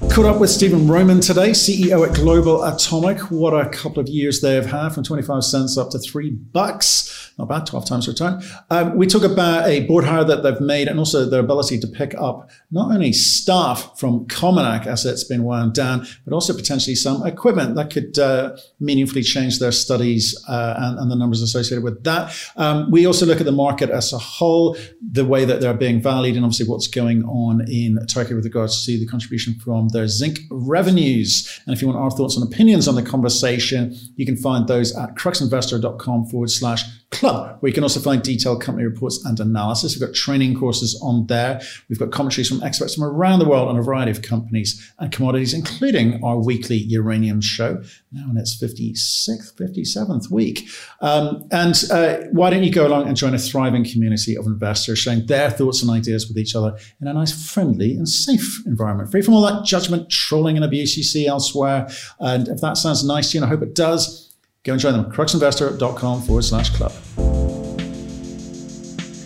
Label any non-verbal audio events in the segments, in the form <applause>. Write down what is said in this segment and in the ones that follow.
Caught up with Stephen Roman today, CEO at Global Atomic. What a couple of years they have had from 25 cents up to three bucks not bad, 12 times return. Um, we talk about a board hire that they've made and also their ability to pick up not only staff from Cominak as it's been wound down, but also potentially some equipment that could uh, meaningfully change their studies uh, and, and, the numbers associated with that. Um, we also look at the market as a whole, the way that they're being valued, and obviously what's going on in Turkey with regards to the contribution from their zinc revenues. And if you want our thoughts and opinions on the conversation, you can find those at cruxinvestor.com forward slash Club, where you can also find detailed company reports and analysis. We've got training courses on there. We've got commentaries from experts from around the world on a variety of companies and commodities, including our weekly uranium show, now in its 56th, 57th week. Um, and uh, why don't you go along and join a thriving community of investors sharing their thoughts and ideas with each other in a nice, friendly, and safe environment, free from all that judgment, trolling, and abuse you see elsewhere. And if that sounds nice to you, and I hope it does, Go and join them, cruxinvestor.com forward slash club.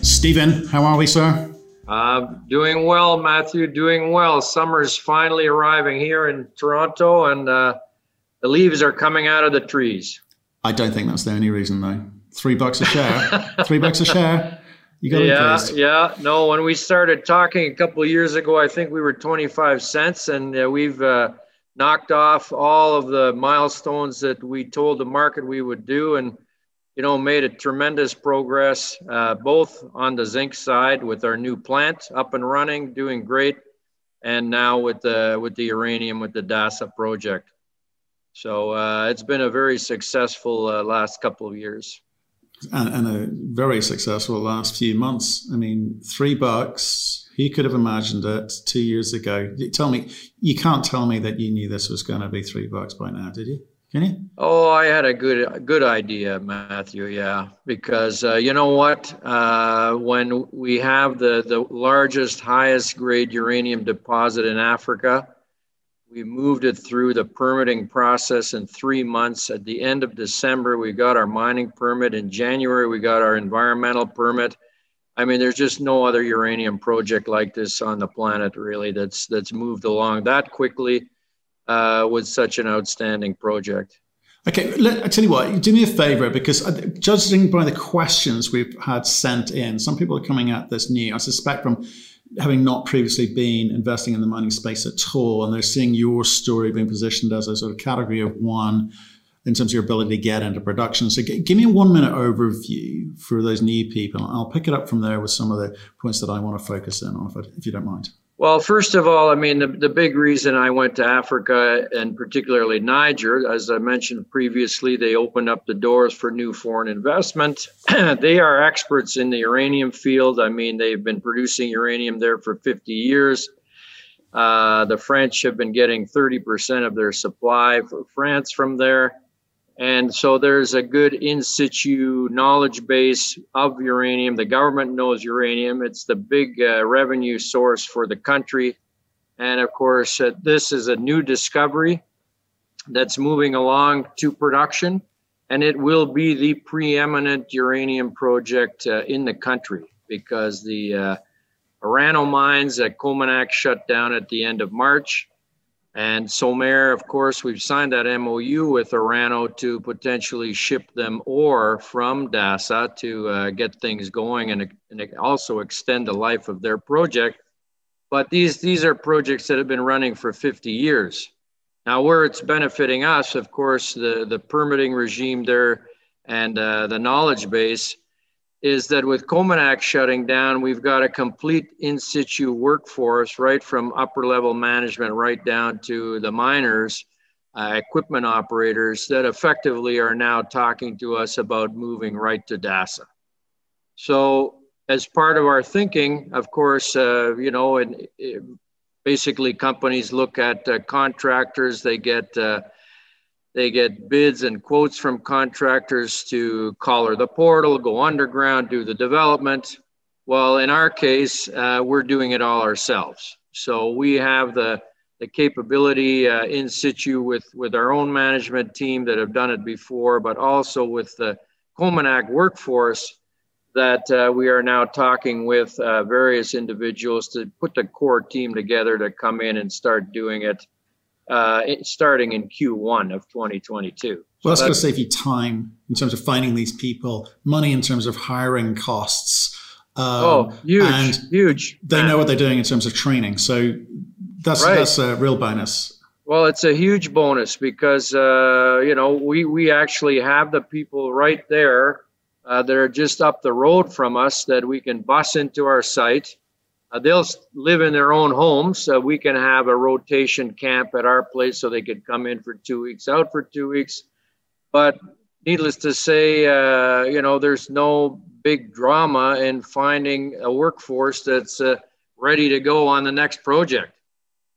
Stephen, how are we, sir? Uh, doing well, Matthew. Doing well. Summer's finally arriving here in Toronto, and uh, the leaves are coming out of the trees. I don't think that's the only reason, though. Three bucks a share. <laughs> Three bucks a share. You got yeah, yeah. No, when we started talking a couple of years ago, I think we were twenty-five cents, and uh, we've uh, knocked off all of the milestones that we told the market we would do and you know made a tremendous progress uh, both on the zinc side with our new plant up and running doing great and now with the with the uranium with the dasa project. So uh, it's been a very successful uh, last couple of years and, and a very successful last few months i mean three bucks who could have imagined it two years ago? Tell me, you can't tell me that you knew this was going to be three bucks by now, did you? Can you? Oh, I had a good good idea, Matthew. Yeah, because uh, you know what? Uh, when we have the the largest, highest grade uranium deposit in Africa, we moved it through the permitting process in three months. At the end of December, we got our mining permit. In January, we got our environmental permit. I mean, there's just no other uranium project like this on the planet, really, that's that's moved along that quickly uh, with such an outstanding project. Okay, let, I tell you what, do me a favor because uh, judging by the questions we've had sent in, some people are coming at this new. I suspect from having not previously been investing in the mining space at all, and they're seeing your story being positioned as a sort of category of one in terms of your ability to get into production. So g- give me a one minute overview for those new people. I'll pick it up from there with some of the points that I want to focus in on, if, I, if you don't mind. Well, first of all, I mean, the, the big reason I went to Africa and particularly Niger, as I mentioned previously, they opened up the doors for new foreign investment. <clears throat> they are experts in the uranium field. I mean, they've been producing uranium there for 50 years. Uh, the French have been getting 30% of their supply for France from there. And so there's a good in situ knowledge base of uranium. The government knows uranium, it's the big uh, revenue source for the country. And of course, uh, this is a new discovery that's moving along to production, and it will be the preeminent uranium project uh, in the country because the uh, Orano mines at Cominak shut down at the end of March. And Somaire, of course, we've signed that MOU with Orano to potentially ship them ore from Dasa to uh, get things going and, and also extend the life of their project. But these, these are projects that have been running for 50 years. Now, where it's benefiting us, of course, the, the permitting regime there and uh, the knowledge base is that with Cominak shutting down, we've got a complete in situ workforce, right from upper level management right down to the miners, uh, equipment operators that effectively are now talking to us about moving right to DASA. So, as part of our thinking, of course, uh, you know, and basically companies look at uh, contractors, they get uh, they get bids and quotes from contractors to collar the portal, go underground, do the development. Well, in our case, uh, we're doing it all ourselves. So we have the, the capability uh, in situ with, with our own management team that have done it before, but also with the COMINAK workforce that uh, we are now talking with uh, various individuals to put the core team together to come in and start doing it uh, starting in Q1 of 2022. Well, that's going to save you time in terms of finding these people, money in terms of hiring costs. Um, oh, huge, and huge. They know what they're doing in terms of training. So that's right. that's a real bonus. Well, it's a huge bonus because uh, you know we we actually have the people right there uh, that are just up the road from us that we can bus into our site. Uh, they'll live in their own homes, so we can have a rotation camp at our place, so they could come in for two weeks, out for two weeks. But needless to say, uh, you know, there's no big drama in finding a workforce that's uh, ready to go on the next project.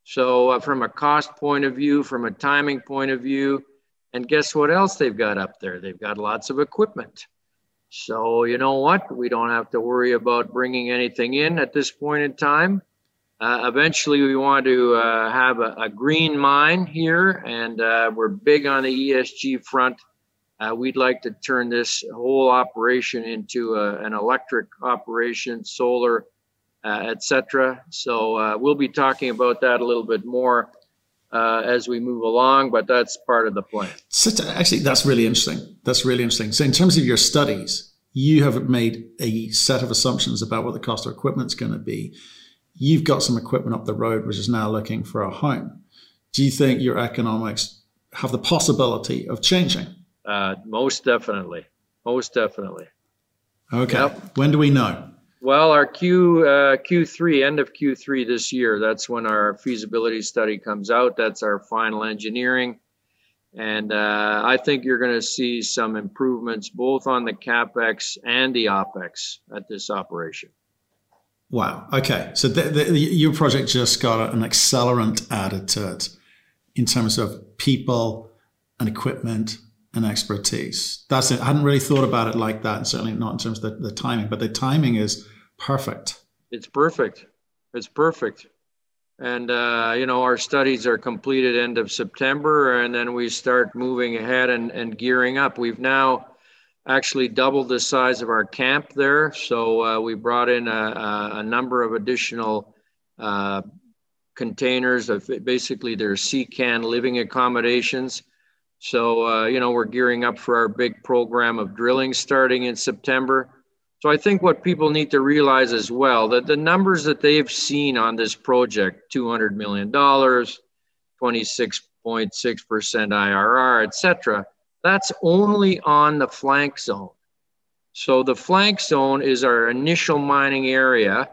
So, uh, from a cost point of view, from a timing point of view, and guess what else they've got up there? They've got lots of equipment. So, you know what? We don't have to worry about bringing anything in at this point in time. Uh, eventually, we want to uh, have a, a, green mine here, and uh, we're big on the ESG front. Uh, we'd like to turn this whole operation into a, an electric operation, solar uh, etc. So uh, we'll be talking about that a little bit more uh, as we move along, but that's part of the plan. So actually, that's really interesting. That's really interesting. So in terms of your studies, you have made a set of assumptions about what the cost of equipment is going to be. You've got some equipment up the road which is now looking for a home. Do you think your economics have the possibility of changing? Uh, most definitely. Most definitely. Okay. Yep. When do we know? Well, our Q uh, Q3 end of Q3 this year. That's when our feasibility study comes out. That's our final engineering, and uh, I think you're going to see some improvements both on the capex and the opex at this operation. Wow. Okay. So the, the, your project just got an accelerant added to it in terms of people and equipment and expertise. That's it. I hadn't really thought about it like that, and certainly not in terms of the, the timing. But the timing is perfect. It's perfect. It's perfect. And, uh, you know, our studies are completed end of September, and then we start moving ahead and, and gearing up. We've now actually doubled the size of our camp there. So uh, we brought in a, a, number of additional uh, containers of basically their CCAN living accommodations. So, uh, you know, we're gearing up for our big program of drilling starting in September. So I think what people need to realize as well that the numbers that they've seen on this project, $200 million, 26.6% IRR, etc., that's only on the flank zone. So the flank zone is our initial mining area.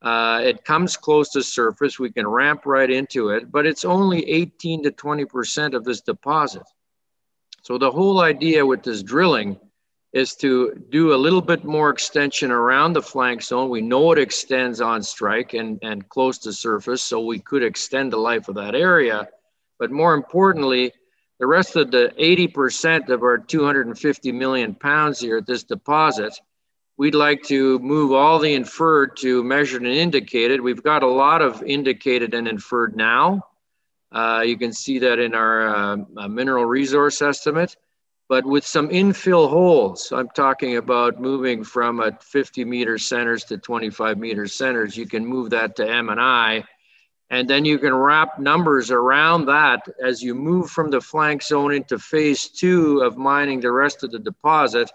Uh, it comes close to surface. We can ramp right into it, but it's only 18 to 20% of this deposit. So the whole idea with this drilling is to do a little bit more extension around the flank zone. We know it extends on strike and, and close to surface, so we could extend the life of that area. But more importantly, the rest of the 80% of our 250 million pounds here at this deposit, we'd like to move all the inferred to measured and indicated. We've got a lot of indicated and inferred now. Uh, you can see that in our uh, mineral resource estimate but with some infill holes. I'm talking about moving from a 50 meter centers to 25 meter centers. You can move that to M and I, and then you can wrap numbers around that as you move from the flank zone into phase two of mining the rest of the deposit.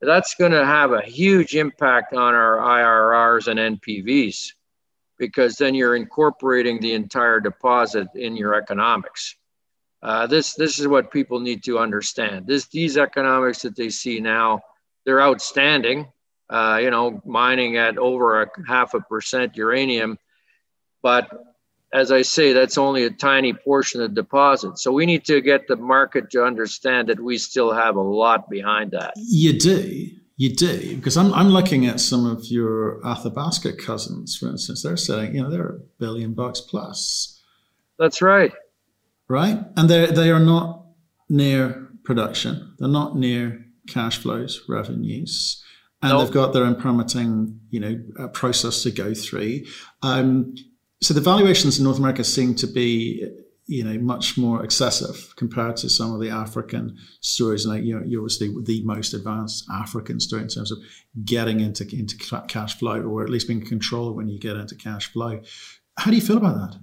That's going to have a huge impact on our IRRs and NPVs because then you're incorporating the entire deposit in your economics. Uh, this this is what people need to understand. This these economics that they see now, they're outstanding. Uh, you know, mining at over a half a percent uranium, but as I say, that's only a tiny portion of the deposit. So we need to get the market to understand that we still have a lot behind that. You do. You do. Because I'm, I'm looking at some of your Athabasca cousins, for instance. They're saying, you know, they're a billion bucks plus. That's right right? And they they are not near production. They're not near cash flows, revenues, and nope. they've got their own permitting, you know, uh, process to go through. Um, so the valuations in North America seem to be you know much more excessive compared to some of the African stories. And you know, you're obviously the most advanced African story in terms of getting into into cash flow, or at least being in control when you get into cash flow. How do you feel about that?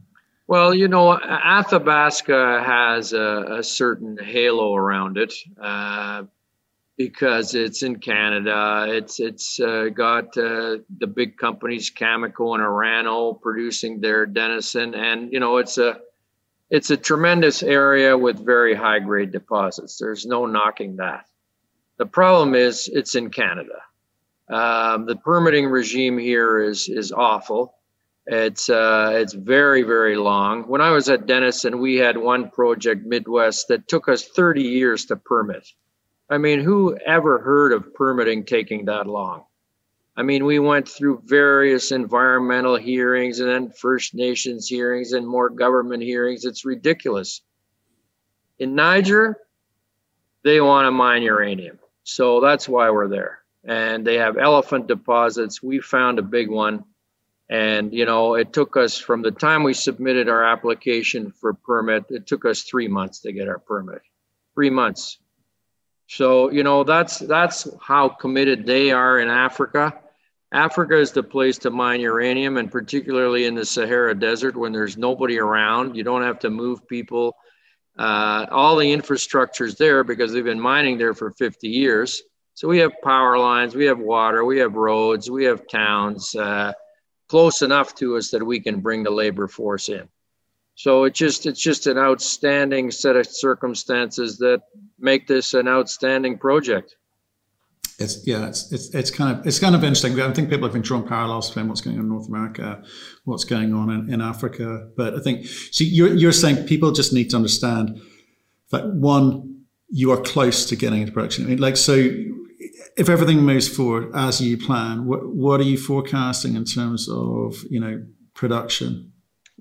Well, you know, Athabasca has a, a certain halo around it. Uh, because it's in Canada. It's it's uh, got uh, the big companies Cameco and Orano producing there Denison, and you know it's a it's a tremendous area with very high grade deposits. There's no knocking that. The problem is it's in Canada. Um, the permitting regime here is is awful. It's uh, it's very very long. When I was at Denison, we had one project Midwest that took us 30 years to permit. I mean, who ever heard of permitting taking that long? I mean, we went through various environmental hearings and then First Nations hearings and more government hearings. It's ridiculous. In Niger, they want to mine uranium. So that's why we're there. And they have elephant deposits. We found a big one. And, you know, it took us from the time we submitted our application for permit, it took us three months to get our permit. Three months. So, you know, that's that's how committed they are in Africa. Africa is the place to mine uranium, and particularly in the Sahara Desert when there's nobody around. You don't have to move people. Uh, all the infrastructure is there because they've been mining there for 50 years. So we have power lines, we have water, we have roads, we have towns uh, close enough to us that we can bring the labor force in. So it's just it's just an outstanding set of circumstances that make this an outstanding project. It's yeah, it's, it's it's kind of it's kind of interesting. I think people have been drawing parallels between what's going on in North America, what's going on in, in Africa. But I think so. You're you're saying people just need to understand that one, you are close to getting into production. I mean, like so, if everything moves forward as you plan, what what are you forecasting in terms of you know production?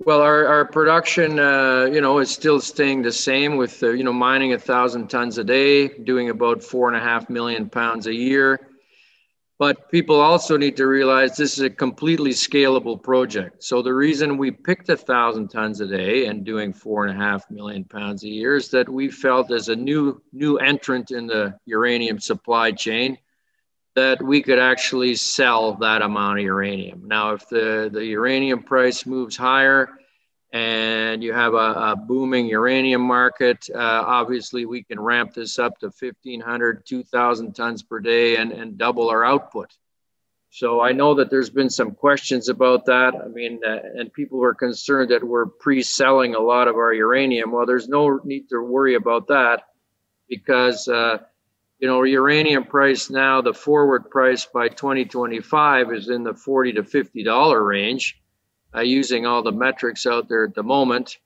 Well, our, our production, uh, you know, is still staying the same with, uh, you know, mining a thousand tons a day, doing about four and a half million pounds a year. But people also need to realize this is a completely scalable project. So the reason we picked a thousand tons a day and doing four and a half million pounds a year is that we felt as a new new entrant in the uranium supply chain that we could actually sell that amount of uranium. Now, if the, the uranium price moves higher and you have a, a booming uranium market, uh, obviously we can ramp this up to 1,500, 2,000 tons per day and, and double our output. So I know that there's been some questions about that. I mean, uh, and people were concerned that we're pre-selling a lot of our uranium. Well, there's no need to worry about that because uh, you know, uranium price now, the forward price by 2025 is in the 40 to 50 dollar range, uh, using all the metrics out there at the moment.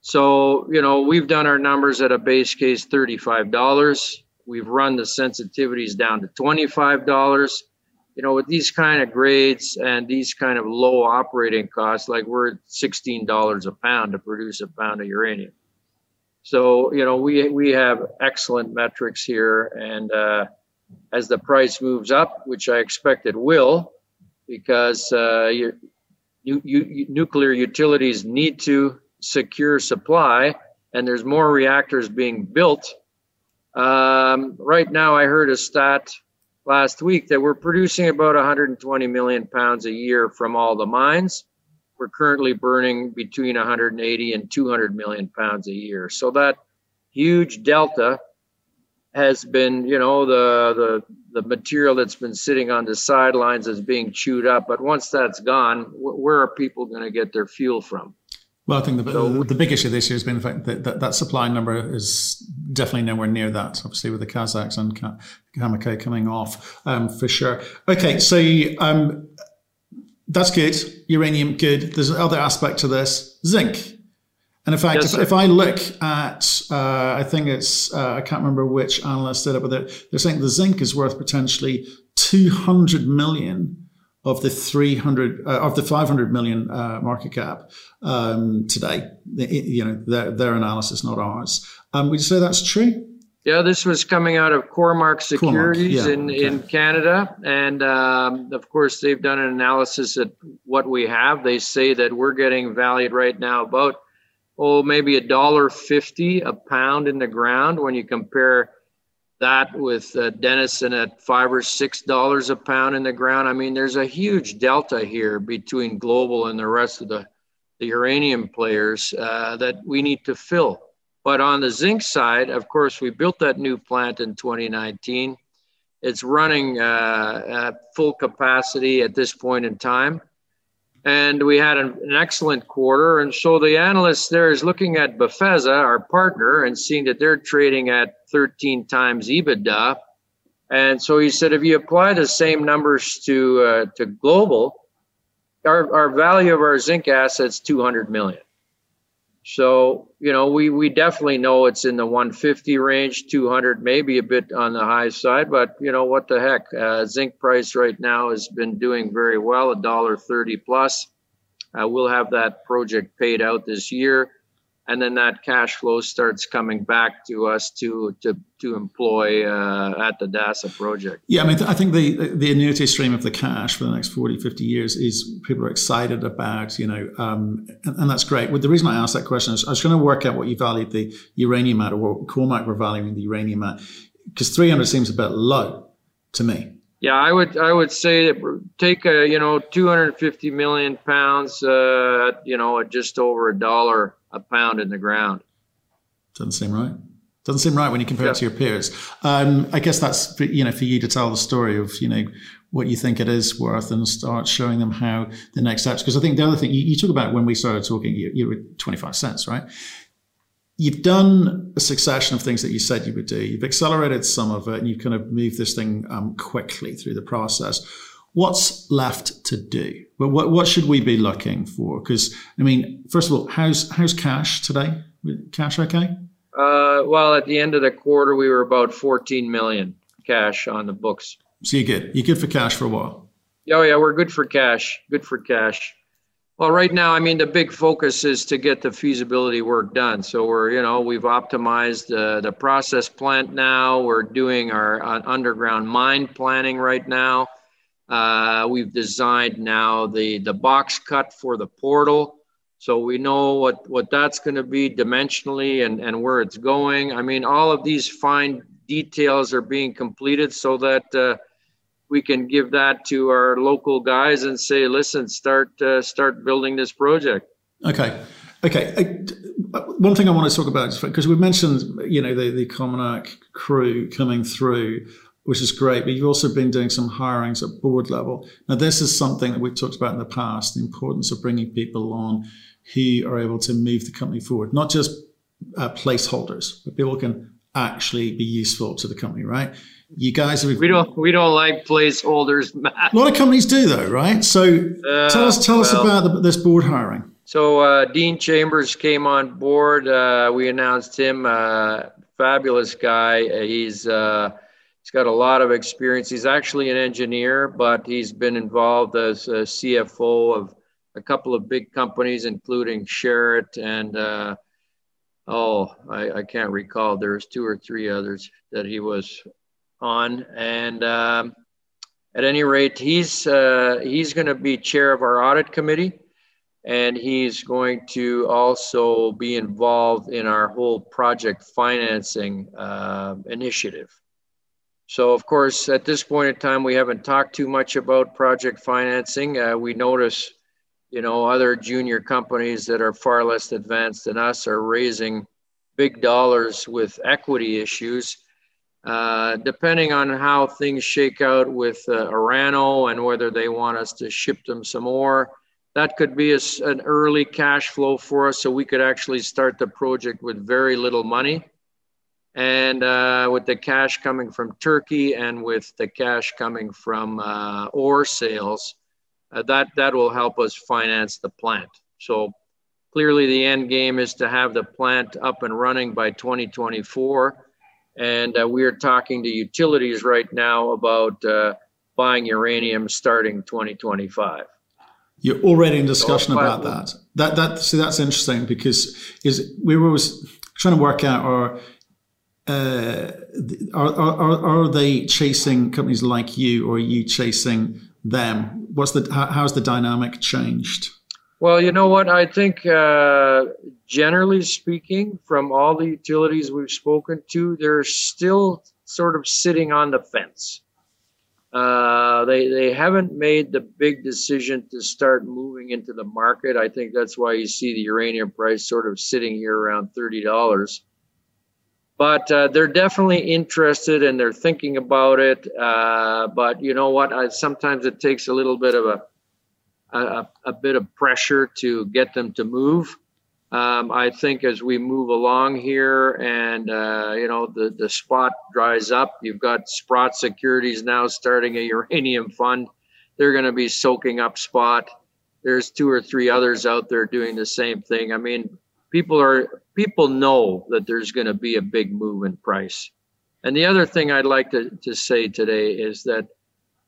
So, you know, we've done our numbers at a base case $35. We've run the sensitivities down to $25. You know, with these kind of grades and these kind of low operating costs, like we're $16 a pound to produce a pound of uranium. So you know we we have excellent metrics here, and uh, as the price moves up, which I expect it will, because uh, you, you, nuclear utilities need to secure supply, and there's more reactors being built. Um, right now, I heard a stat last week that we're producing about 120 million pounds a year from all the mines we're currently burning between 180 and 200 million pounds a year. So that huge delta has been, you know, the the the material that's been sitting on the sidelines is being chewed up. But once that's gone, where are people going to get their fuel from? Well, I think the, so, the big issue this year has been the fact that, that that supply number is definitely nowhere near that. Obviously, with the Kazakhs and Cameco coming off, um, for sure. Okay, so um, that's good. Uranium, good. There's another aspect to this zinc. And in fact, yes, if, if, I look at, uh, I think it's, uh, I can't remember which analyst did it, but they're, they're saying the zinc is worth potentially 200 million of the 300, uh, of the 500 million uh, market cap um, today. You know, their, their analysis, not ours. Um, would you say that's true? Yeah, this was coming out of Cormark Securities Cormark, yeah, in, okay. in Canada. And um, of course, they've done an analysis at what we have. They say that we're getting valued right now about, oh, maybe a dollar fifty a pound in the ground when you compare that with uh, Denison at five or six dollars a pound in the ground. I mean, there's a huge delta here between global and the rest of the, the uranium players uh, that we need to fill. But on the zinc side, of course, we built that new plant in 2019. It's running uh, at full capacity at this point in time. And we had an, an, excellent quarter. And so the analyst there is looking at Befesa, our partner, and seeing that they're trading at 13 times EBITDA. And so he said, if you apply the same numbers to uh, to global, our, our value of our zinc assets 200 million. So, you know, we, we definitely know it's in the 150 range, 200, maybe a bit on the high side, but you know, what the heck? Uh, zinc price right now has been doing very well, a dollar 30 plus. Uh, we'll have that project paid out this year and then that cash flow starts coming back to us to to to employ uh, at the DASA project. Yeah, I mean, I think the the annuity stream of the cash for the next 40, 50 years is people are excited about, you know, um, and, and, that's great. Well, the reason I asked that question is I was going to work out what you valued the uranium at, or what Cormark were valuing the uranium at, because 300 seems a bit low to me. Yeah, I would I would say take a you know 250 million pounds, uh, you know, at just over a dollar a pound in the ground. Doesn't seem right. Doesn't seem right when you compare yeah. it to your peers. Um, I guess that's for, you know for you to tell the story of you know what you think it is worth and start showing them how the next steps. Because I think the other thing you, you talk about when we started talking, you, you were 25 cents, right? You've done a succession of things that you said you would do. You've accelerated some of it, and you've kind of moved this thing um, quickly through the process. What's left to do? But what, what should we be looking for? Because I mean, first of all, how's how's cash today? Cash okay? Uh, well, at the end of the quarter, we were about 14 million cash on the books. So you're good. You're good for cash for a while. Oh yeah, we're good for cash. Good for cash. Well, right now, I mean, the big focus is to get the feasibility work done. So we're, you know, we've optimized uh, the process plant now. We're doing our uh, underground mine planning right now. Uh, we've designed now the, the box cut for the portal. So we know what, what that's going to be dimensionally and, and where it's going. I mean, all of these fine details are being completed so that uh, we can give that to our local guys and say, listen, start uh, start building this project. Okay. Okay. Uh, one thing I want to talk about because we mentioned, you know, the the Cormark crew coming through which is great. But you've also been doing some hirings at board level. Now, this is something that we've talked about in the past the importance of bringing people on who are able to move the company forward, not just uh, placeholders, but people can actually be useful to the company, right? You guys are. We don't. We don't like placeholders. <laughs> Matt. A lot of companies do, though, right? So uh, tell us. Tell well, us about the, this board hiring. So uh, Dean Chambers came on board. Uh, we announced him. Uh, fabulous guy. He's uh, He's got a lot of experience. He's actually an engineer, but he's been involved as a CFO of a couple of big companies, including Sherritt and uh, oh, I, I, can't recall. There's two or three others that he was on, and um, at any rate, he's uh, he's going to be chair of our audit committee, and he's going to also be involved in our whole project financing uh, initiative. So, of course, at this point in time, we haven't talked too much about project financing. Uh, we notice, you know, other junior companies that are far less advanced than us are raising big dollars with equity issues. Uh, depending on how things shake out with uh, Orano and whether they want us to ship them some more, that could be a, an early cash flow for us so we could actually start the project with very little money and uh, with the cash coming from Turkey and with the cash coming from uh, ore sales, uh, that that will help us finance the plant. So clearly, the end game is to have the plant up and running by 2024, and uh, we are talking to utilities right now about uh, buying uranium starting 2025. You're already in discussion so about that. That that see that's interesting because is we were always trying to work out or uh, are, are, are they chasing companies like you or are you chasing them? What's the, how, how's the dynamic changed? Well, you know what? I think uh, generally speaking, from all the utilities we've spoken to, they're still sort of sitting on the fence. Uh, they they haven't made the big decision to start moving into the market. I think that's why you see the uranium price sort of sitting here around thirty dollars. But uh, they're definitely interested and they're thinking about it. Uh, but you know what? I, sometimes it takes a little bit of a, a a bit of pressure to get them to move. Um, I think as we move along here and, uh, you know, the, the spot dries up, you've got Sprott Securities now starting a uranium fund. They're going to be soaking up spot. There's two or three others out there doing the same thing. I mean, people are people know that there's going to be a big move in price. And the other thing I'd like to, to say today is that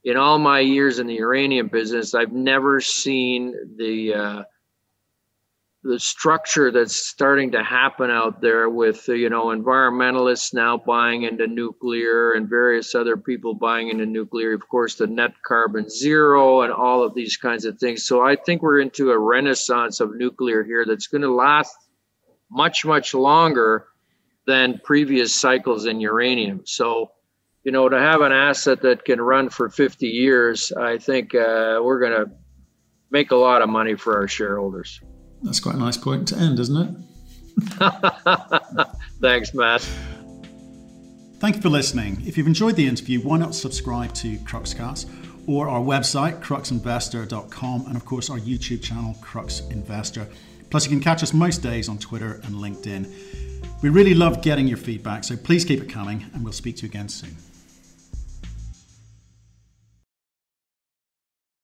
in all my years in the uranium business, I've never seen the uh, the structure that's starting to happen out there with you know environmentalists now buying into nuclear and various other people buying into nuclear. Of course the net carbon zero and all of these kinds of things. So i think we're into a renaissance of nuclear here that's going to last much much longer than previous cycles in uranium. So you know to have an asset that can run for 50 years i think uh, we're going to make a lot of money for our shareholders that's quite a nice point to end, isn't it? <laughs> Thanks, Matt. Thank you for listening. If you've enjoyed the interview, why not subscribe to Cruxcast or our website, cruxinvestor.com, and of course our YouTube channel, Crux Investor. Plus, you can catch us most days on Twitter and LinkedIn. We really love getting your feedback, so please keep it coming, and we'll speak to you again soon.